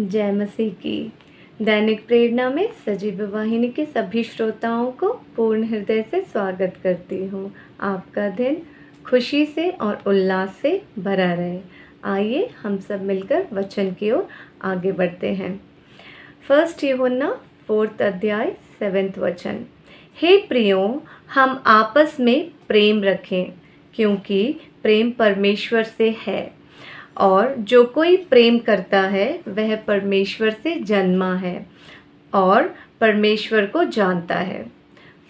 जय मसीह की। दैनिक प्रेरणा में सजीव वाहिनी के सभी श्रोताओं को पूर्ण हृदय से स्वागत करती हूँ। आपका दिन खुशी से और उल्लास से भरा रहे। आइए हम सब मिलकर वचन की ओर आगे बढ़ते हैं। फ़र्स्ट यूहन्ना फोर्थ अध्याय सेवेंथ वचन। हे प्रियो, हम आपस में प्रेम रखें, क्योंकि प्रेम परमेश्वर से है। और जो कोई प्रेम करता है, वह परमेश्वर से जन्मा है और परमेश्वर को जानता है।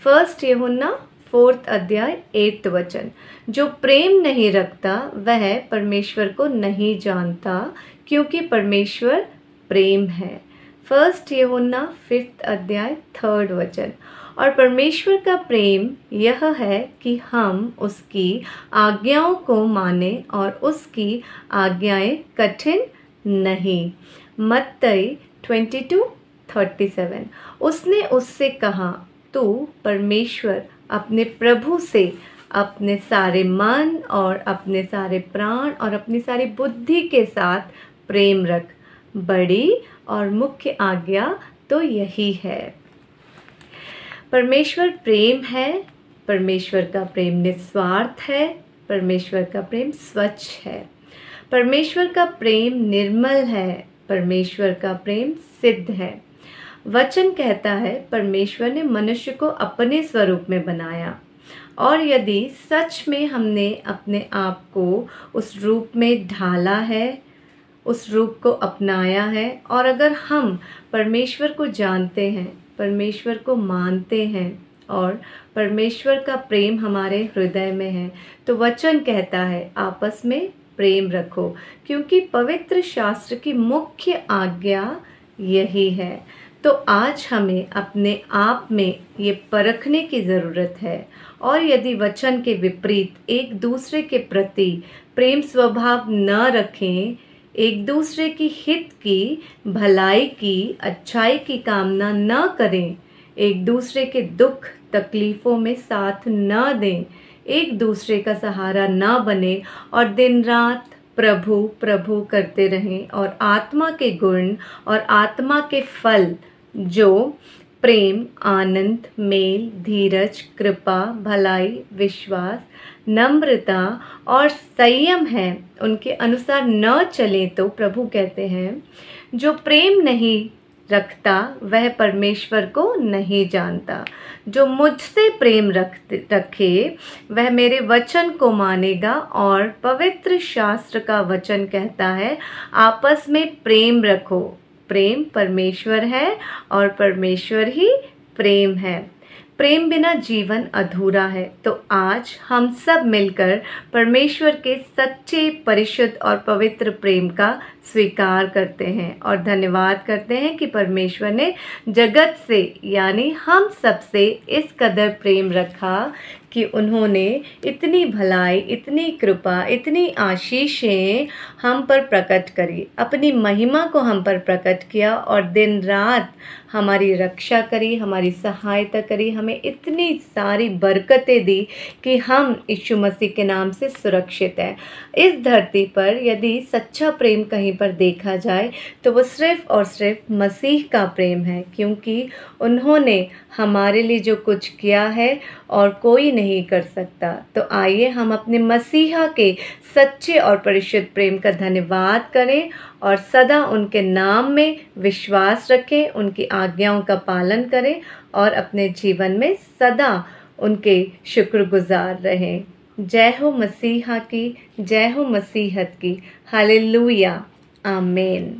फ़र्स्ट यहुन्ना फोर्थ अध्याय एट्थ वचन। जो प्रेम नहीं रखता, वह परमेश्वर को नहीं जानता, क्योंकि परमेश्वर प्रेम है। फ़र्स्ट यहुन्ना फिफ्थ अध्याय थर्ड वचन। और परमेश्वर का प्रेम यह है कि हम उसकी आज्ञाओं को माने और उसकी आज्ञाएँ कठिन नहीं। मत्तई ट्वेंटी टू थर्टी सेवन उसने उससे कहा, तू परमेश्वर अपने प्रभु से अपने सारे मन और अपने सारे प्राण और अपनी सारी बुद्धि के साथ प्रेम रख। बड़ी और मुख्य आज्ञा तो यही है। परमेश्वर प्रेम है, परमेश्वर का प्रेम निस्वार्थ है, परमेश्वर का प्रेम स्वच्छ है। परमेश्वर का प्रेम निर्मल है, परमेश्वर का प्रेम सिद्ध है। वचन कहता है, परमेश्वर ने मनुष्य को अपने स्वरूप में बनाया। और यदि सच में हमने अपने आप को उस रूप में ढाला है उस रूप को अपनाया है और अगर हम परमेश्वर को जानते हैं, परमेश्वर को मानते हैं और परमेश्वर का प्रेम हमारे हृदय में है तो वचन कहता है, आपस में प्रेम रखो, क्योंकि पवित्र शास्त्र की मुख्य आज्ञा यही है। तो आज हमें अपने आप में ये परखने की ज़रूरत है और यदि वचन के विपरीत एक दूसरे के प्रति प्रेम स्वभाव न रखें एक दूसरे की हित की, भलाई की, अच्छाई की कामना न करें। एक दूसरे के दुख, तकलीफ़ों में साथ न दें। एक दूसरे का सहारा न बने और दिन रात प्रभु प्रभु करते रहें। और आत्मा के गुण और आत्मा के फल जो प्रेम, आनंद, मेल, धीरज, कृपा, भलाई, विश्वास, नम्रता और संयम है, उनके अनुसार न चले तो प्रभु कहते हैं, जो प्रेम नहीं रखता, वह परमेश्वर को नहीं जानता। जो मुझसे प्रेम रख रखे, वह मेरे वचन को मानेगा और पवित्र शास्त्र का वचन कहता है, आपस में प्रेम रखो। प्रेम परमेश्वर है और परमेश्वर ही प्रेम है। प्रेम बिना जीवन अधूरा है। तो आज हम सब मिलकर परमेश्वर के सच्चे, परिशुद्ध और पवित्र प्रेम का स्वीकार करते हैं और धन्यवाद करते हैं कि परमेश्वर ने जगत से, यानी हम सबसे इस कदर प्रेम रखा कि उन्होंने इतनी भलाई, इतनी कृपा, इतनी आशीषें हम पर प्रकट करी। अपनी महिमा को हम पर प्रकट किया और दिन रात हमारी रक्षा करी, हमारी सहायता करी, हमें इतनी सारी बरकतें दी कि हम यीशु मसीह के नाम से सुरक्षित हैं। इस धरती पर यदि सच्चा प्रेम कहीं पर देखा जाए तो वो सिर्फ़ और सिर्फ़ मसीह का प्रेम है, क्योंकि उन्होंने हमारे लिए जो कुछ किया है और कोई नहीं कर सकता। तो आइए हम अपने मसीहा के सच्चे और परिशुद्ध प्रेम का धन्यवाद करें और सदा उनके नाम में विश्वास रखें, उनकी आज्ञाओं का पालन करें और अपने जीवन में सदा उनके शुक्रगुजार रहें। जय हो मसीहा की, जय हो मसीहत की। हालेलुया। आमेन।